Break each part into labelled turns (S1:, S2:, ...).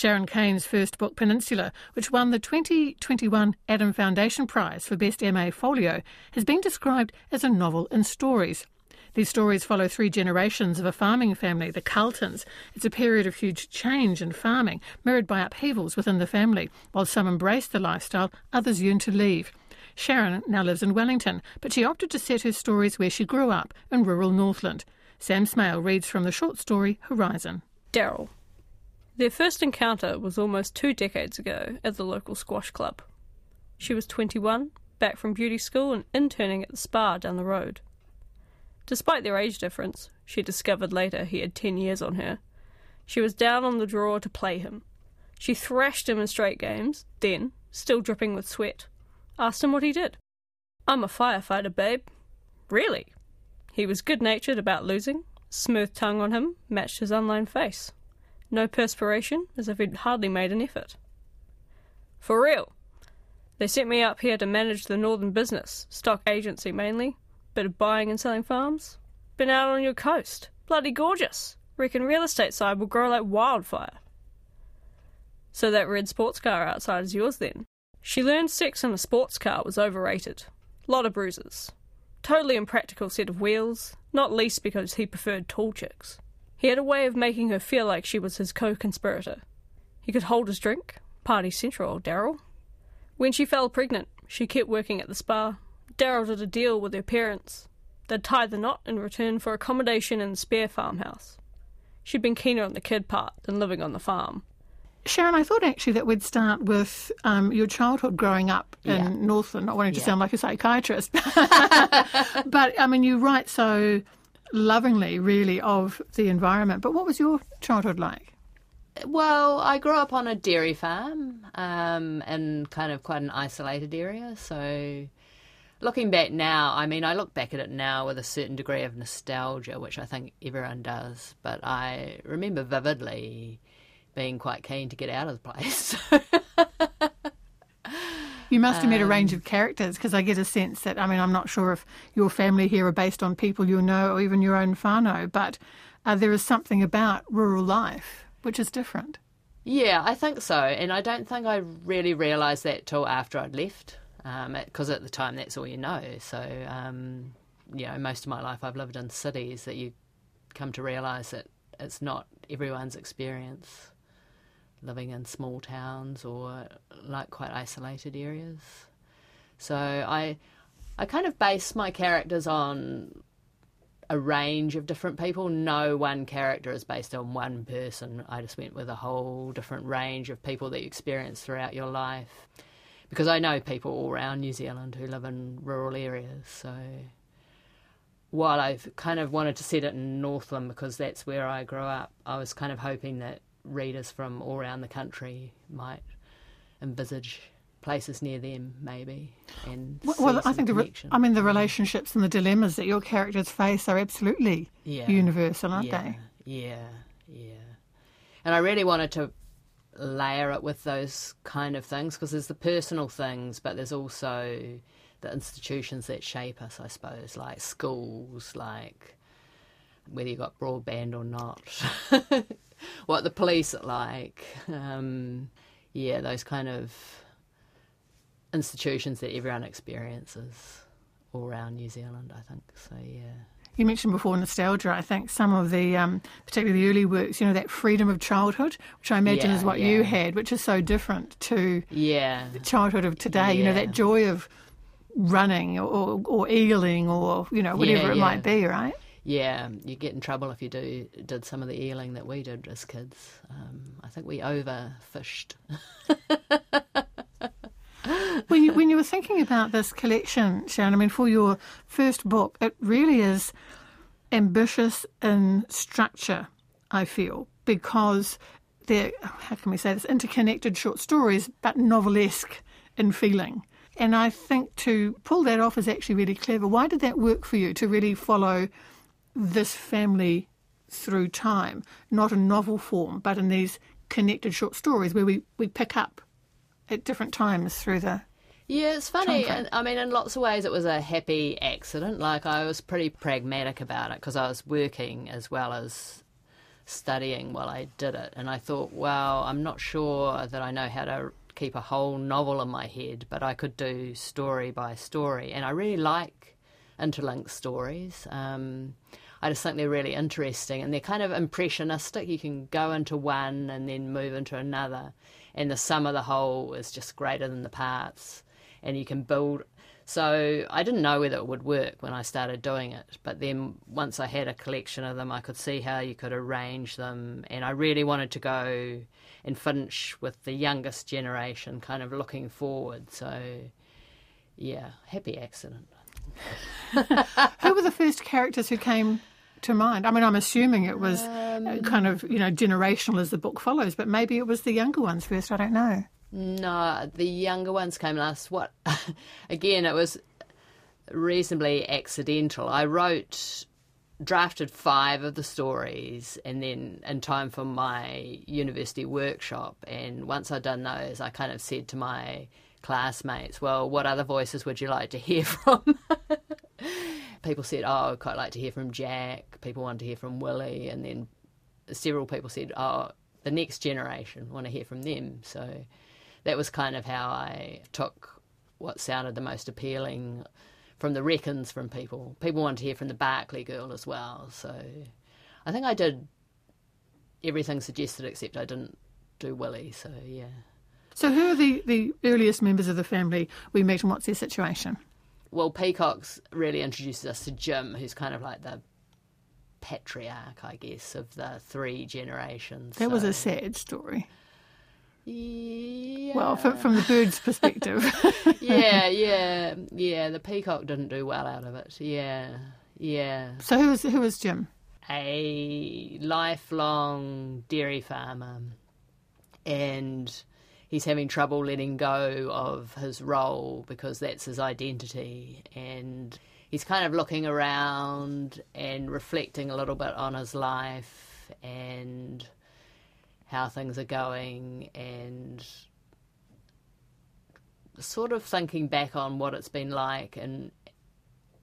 S1: Sharron Came's first book, Peninsula, which won the 2021 Adam Foundation Prize for Best MA Folio, has been described as a novel in stories. These stories follow three generations of a farming family, the Carltons. It's a period of huge change in farming, mirrored by upheavals within the family. While some embrace the lifestyle, others yearn to leave. Sharon now lives in Wellington, but she opted to set her stories where she grew up, in rural Northland. Sam Smale reads from the short story Horizon.
S2: Daryl. Their first encounter was almost two decades ago at the local squash club. She was 21, back from beauty school and interning at the spa down the road. Despite their age difference, she discovered later he had 10 years on her. She was down on the draw to play him. She thrashed him in straight games, then, still dripping with sweat, asked him what he did. I'm a firefighter, babe. Really? He was good natured about losing. Smooth tongue on him matched his unlined face. No perspiration, as if he'd hardly made an effort. For real. They sent me up here to manage the northern business, stock agency mainly, bit of buying and selling farms. Been out on your coast. Bloody gorgeous. Reckon real estate side will grow like wildfire. So that red sports car outside is yours then? She learned sex in a sports car was overrated. Lot of bruises. Totally impractical set of wheels, not least because he preferred tall chicks. He had a way of making her feel like she was his co conspirator. He could hold his drink, party central, Daryl. When she fell pregnant, she kept working at the spa. Daryl did a deal with her parents. They'd tie the knot in return for accommodation in the spare farmhouse. She'd been keener on the kid part than living on the farm.
S1: Sharron, I thought actually that we'd start with um, your childhood growing up in
S3: Yeah.
S1: Northland, not wanting to
S3: Yeah.
S1: sound like a psychiatrist. but, I mean, you write so lovingly, really, of the environment. But what was your childhood like?
S3: Well, I grew up on a dairy farm um, in kind of quite an isolated area. So, looking back now, I mean, I look back at it now with a certain degree of nostalgia, which I think everyone does. But I remember vividly being quite keen to get out of the place.
S1: You must have met a
S3: Um,
S1: range of characters because I get a sense that, I mean, I'm not sure if your family here are based on people you know or even your own whānau, but uh, there is something about rural life which is different.
S3: Yeah, I think so. And I don't think I really realised that till after I'd left, because at the time that's all you know. So, um, you know, most of my life I've lived in cities that you come to realise that it's not everyone's experience living in small towns or like quite isolated areas. So I, I kind of base my characters on a range of different people. No one character is based on one person. I just went with a whole different range of people that you experience throughout your life. Because I know people all around New Zealand who live in rural areas. So while I've kind of wanted to set it in Northland because that's where I grew up, I was kind of hoping that readers from all around the country might envisage places near them, maybe. And
S1: Well, well I think the, re- I mean, the relationships and the dilemmas that your characters face are absolutely
S3: Yeah.
S1: universal, aren't
S3: yeah,
S1: they?
S3: Yeah, yeah. And I really wanted to layer it with those kind of things because there's the personal things, but there's also the institutions that shape us, I suppose, like schools, like whether you got broadband or not, what the police are like. Um, yeah, those kind of institutions that everyone experiences all around New Zealand, I think. So, yeah.
S1: You mentioned before nostalgia. I think some of the, um, particularly the early works, you know, that freedom of childhood, which I imagine
S3: Yeah,
S1: is what you had, which is so different to
S3: Yeah.
S1: The childhood of today. You know, that joy of running or, or eeling or, you know, whatever
S3: Yeah,
S1: it might be, right?
S3: Yeah, you get in trouble if you do did some of the eeling that we did as kids. Um, I think we overfished.
S1: when you when you were thinking about this collection, Sharron, I mean, for your first book, it really is ambitious in structure. I feel because they're how can we say this interconnected short stories, but novelesque in feeling. And I think to pull that off is actually really clever. Why did that work for you to really follow this family through time, not in novel form, but in these connected short stories where we, we pick up at different times through the
S3: Yeah, it's funny. And I mean, in lots of ways, it was a happy accident. Like I was pretty pragmatic about it because I was working as well as studying while I did it. And I thought, well, I'm not sure that I know how to keep a whole novel in my head, but I could do story by story. And I really like interlinked stories. Um, I just think they're really interesting and they're kind of impressionistic. You can go into one and then move into another, and the sum of the whole is just greater than the parts, and you can build. So I didn't know whether it would work when I started doing it, but then once I had a collection of them, I could see how you could arrange them, and I really wanted to go and finish with the youngest generation, kind of looking forward. So, yeah, happy accident.
S1: Who were the first characters who came to mind? I mean, I'm assuming it was um, kind of, you know, generational as the book follows, but maybe it was the younger ones first. I don't know.
S3: No, the younger ones came last. What? Again, it was reasonably accidental. I wrote, drafted five of the stories, and then in time for my university workshop. And once I'd done those, I kind of said to my classmates, well, what other voices would you like to hear from? People said, oh, I'd quite like to hear from Jack. People wanted to hear from Willie. And then several people said, oh, the next generation want to hear from them. So that was kind of how I took what sounded the most appealing from the reckons from people. People wanted to hear from the Barclay girl as well. So I think I did everything suggested except I didn't do Willie. So yeah.
S1: So, who are the, the earliest members of the family we meet and what's their situation?
S3: Well, Peacock's really introduces us to Jim, who's kind of like the patriarch, I guess, of the three generations.
S1: That so. was a sad story.
S3: Yeah.
S1: Well, from, from the bird's perspective.
S3: yeah, yeah, yeah. The peacock didn't do well out of it. Yeah, yeah.
S1: So who was who was Jim?
S3: A lifelong dairy farmer, and he's having trouble letting go of his role because that's his identity. And he's kind of looking around and reflecting a little bit on his life and how things are going and sort of thinking back on what it's been like and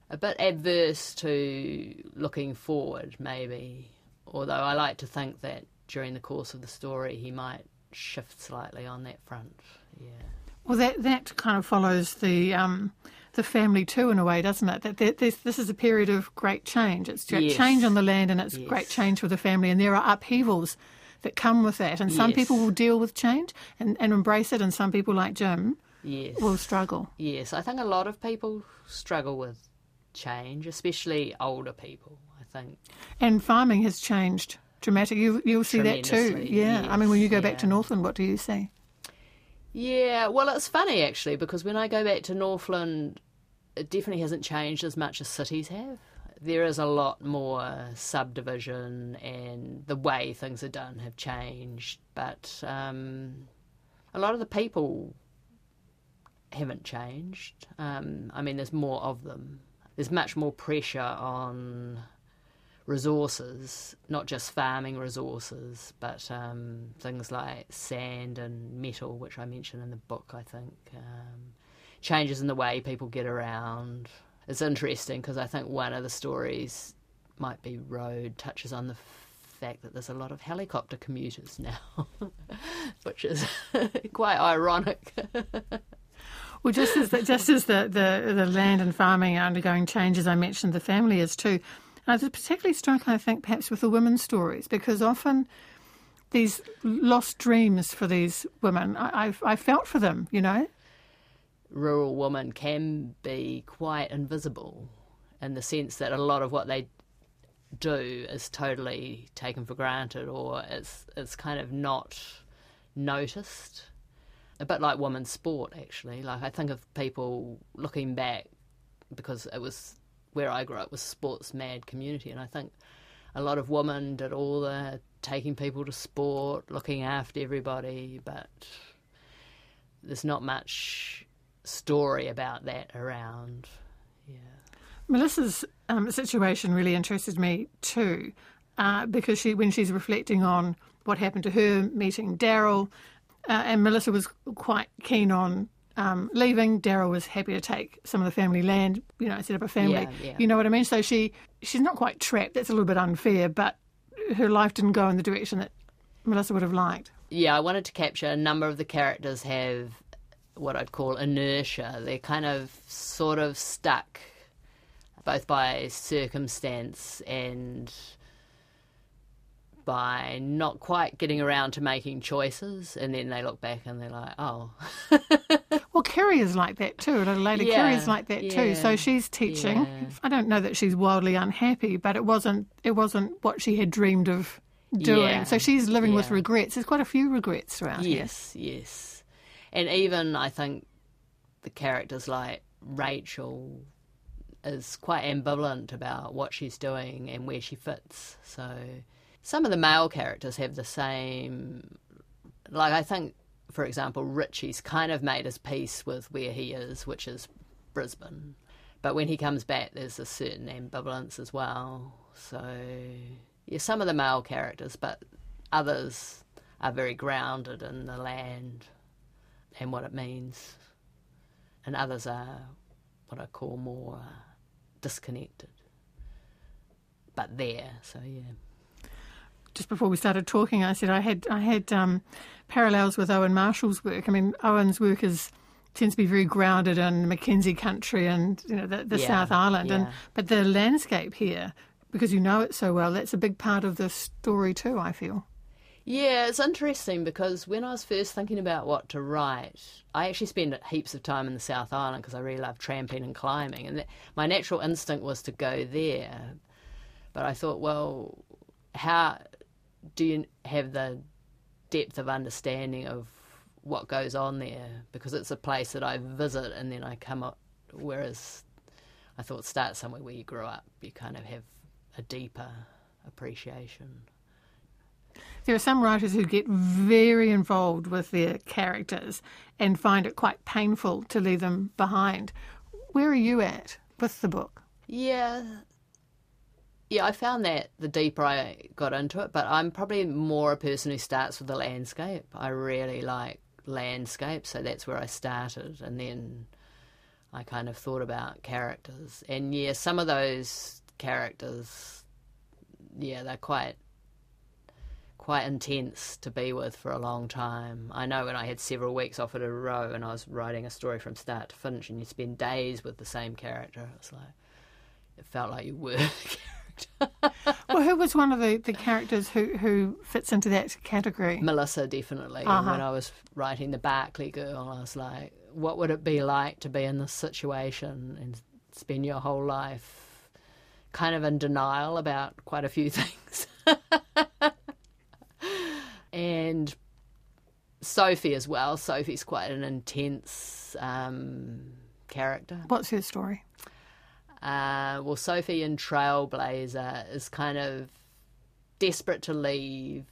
S3: a bit adverse to looking forward maybe. Although I like to think that during the course of the story he might shift slightly on that front. Yeah.
S1: Well, that that kind of follows the um, the family too, in a way, doesn't it? That, that this, this is a period of great change. It's yes. change on the land, and it's yes. great change for the family, and there are upheavals that come with that. And some yes. people will deal with change and, and embrace it, and some people, like Jim, yes. will struggle.
S3: Yes, I think a lot of people struggle with change, especially older people. I think.
S1: And farming has changed dramatic. You you'll see that too. Yeah. Yes, I mean, when you go yeah. back to Northland, what do you see?
S3: Yeah, well, it's funny actually because when I go back to Northland, it definitely hasn't changed as much as cities have. There is a lot more subdivision, and the way things are done have changed. But um, a lot of the people haven't changed. Um, I mean, there's more of them. There's much more pressure on resources, not just farming resources, but um, things like sand and metal, which I mention in the book, I think. Um, changes in the way people get around. It's interesting because I think one of the stories might be Road touches on the fact that there's a lot of helicopter commuters now, which is quite ironic.
S1: Well, just as the, just as the, the, the land and farming are undergoing changes, I mentioned the family is too. I was particularly struck, I think, perhaps with the women's stories, because often these lost dreams for these women, I, I, I felt for them, you know.
S3: Rural women can be quite invisible in the sense that a lot of what they do is totally taken for granted or it's it's kind of not noticed. A bit like women's sport actually. Like I think of people looking back because it was where I grew up was a sports mad community, and I think a lot of women did all the taking people to sport, looking after everybody, but there's not much story about that around. Yeah.
S1: Melissa's um, situation really interested me too, uh, because she, when she's reflecting on what happened to her meeting Daryl, uh, and Melissa was quite keen on um, leaving, Daryl was happy to take some of the family land, you know, set up a family. Yeah, yeah. You know what I mean? So she she's not quite trapped. That's a little bit unfair, but her life didn't go in the direction that Melissa would have liked.
S3: Yeah, I wanted to capture a number of the characters have what I'd call inertia. They're kind of sort of stuck, both by circumstance and by not quite getting around to making choices, and then they look back and they're like, "Oh."
S1: well, Kerry is like that too. Little lady
S3: Yeah,
S1: Kerry is like that too. So she's teaching.
S3: yeah.
S1: I don't know that she's wildly unhappy, but it wasn't. It wasn't what she had dreamed of doing.
S3: Yeah,
S1: So she's living with regrets. There's quite a few regrets around here.
S3: Yes, yes. And even I think the characters like Rachel is quite ambivalent about what she's doing and where she fits. So some of the male characters have the same like I think for example Richie's kind of made his peace with where he is, which is Brisbane. But when he comes back there's a certain ambivalence as well. So yeah, some of the male characters, but others are very grounded in the land and what it means. And others are what I call more disconnected. But there, so yeah.
S1: Just before we started talking, I said I had I had um, parallels with Owen Marshall's work. I mean, Owen's work is tends to be very grounded in Mackenzie country and you know the, the
S3: Yeah,
S1: South Island, and but the landscape here, because you know it so well, that's a big part of the story too. I feel.
S3: Yeah, it's interesting because when I was first thinking about what to write, I actually spent heaps of time in the South Island because I really love tramping and climbing, and that, my natural instinct was to go there. But I thought, well, how do you have the depth of understanding of what goes on there? Because it's a place that I visit and then I come up. Whereas I thought start somewhere where you grew up, you kind of have a deeper appreciation.
S1: There are some writers who get very involved with their characters and find it quite painful to leave them behind. Where are you at with the book?
S3: Yeah. Yeah, I found that the deeper I got into it, but I'm probably more a person who starts with the landscape. I really like landscape, so that's where I started. And then I kind of thought about characters. And yeah, some of those characters, yeah, they're quite quite intense to be with for a long time. I know when I had several weeks off at a row and I was writing a story from start to finish and you spend days with the same character, it was like it felt like you were
S1: Well, who was one of the, the characters who, who fits into that category?
S3: Melissa definitely.
S1: Uh-huh.
S3: When I was writing the Barclay girl, I was like, what would it be like to be in this situation and spend your whole life kind of in denial about quite a few things? and Sophie as well. Sophie's quite an intense um, character.
S1: What's her story?
S3: Uh, well, Sophie in Trailblazer is kind of desperate to leave,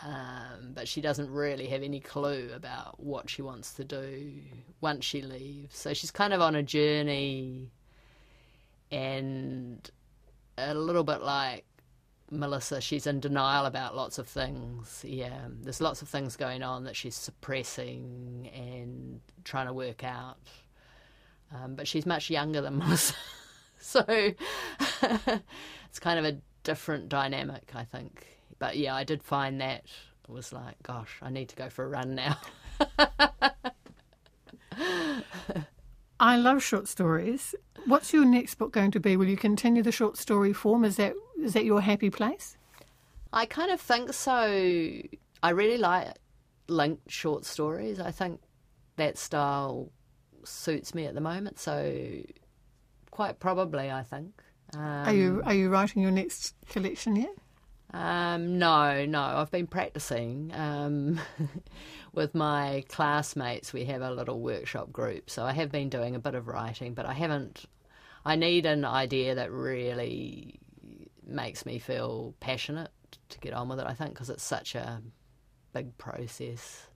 S3: um, but she doesn't really have any clue about what she wants to do once she leaves. So she's kind of on a journey and a little bit like Melissa, she's in denial about lots of things. Yeah, there's lots of things going on that she's suppressing and trying to work out. Um, but she's much younger than Melissa, so it's kind of a different dynamic, I think. But yeah, I did find that it was like, gosh, I need to go for a run now.
S1: I love short stories. What's your next book going to be? Will you continue the short story form? Is that is that your happy place?
S3: I kind of think so. I really like linked short stories. I think that style suits me at the moment. So quite probably, I think. Um,
S1: Are you are you writing your next collection yet?
S3: Um, no, no. I've been practicing um, with my classmates. We have a little workshop group, so I have been doing a bit of writing, but I haven't. I need an idea that really makes me feel passionate to get on with it. I think because it's such a big process.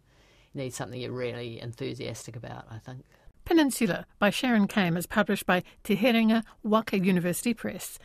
S3: You need something you're really enthusiastic about. I think.
S1: Peninsula by Sharron Came is published by Te Herenga Waka University Press.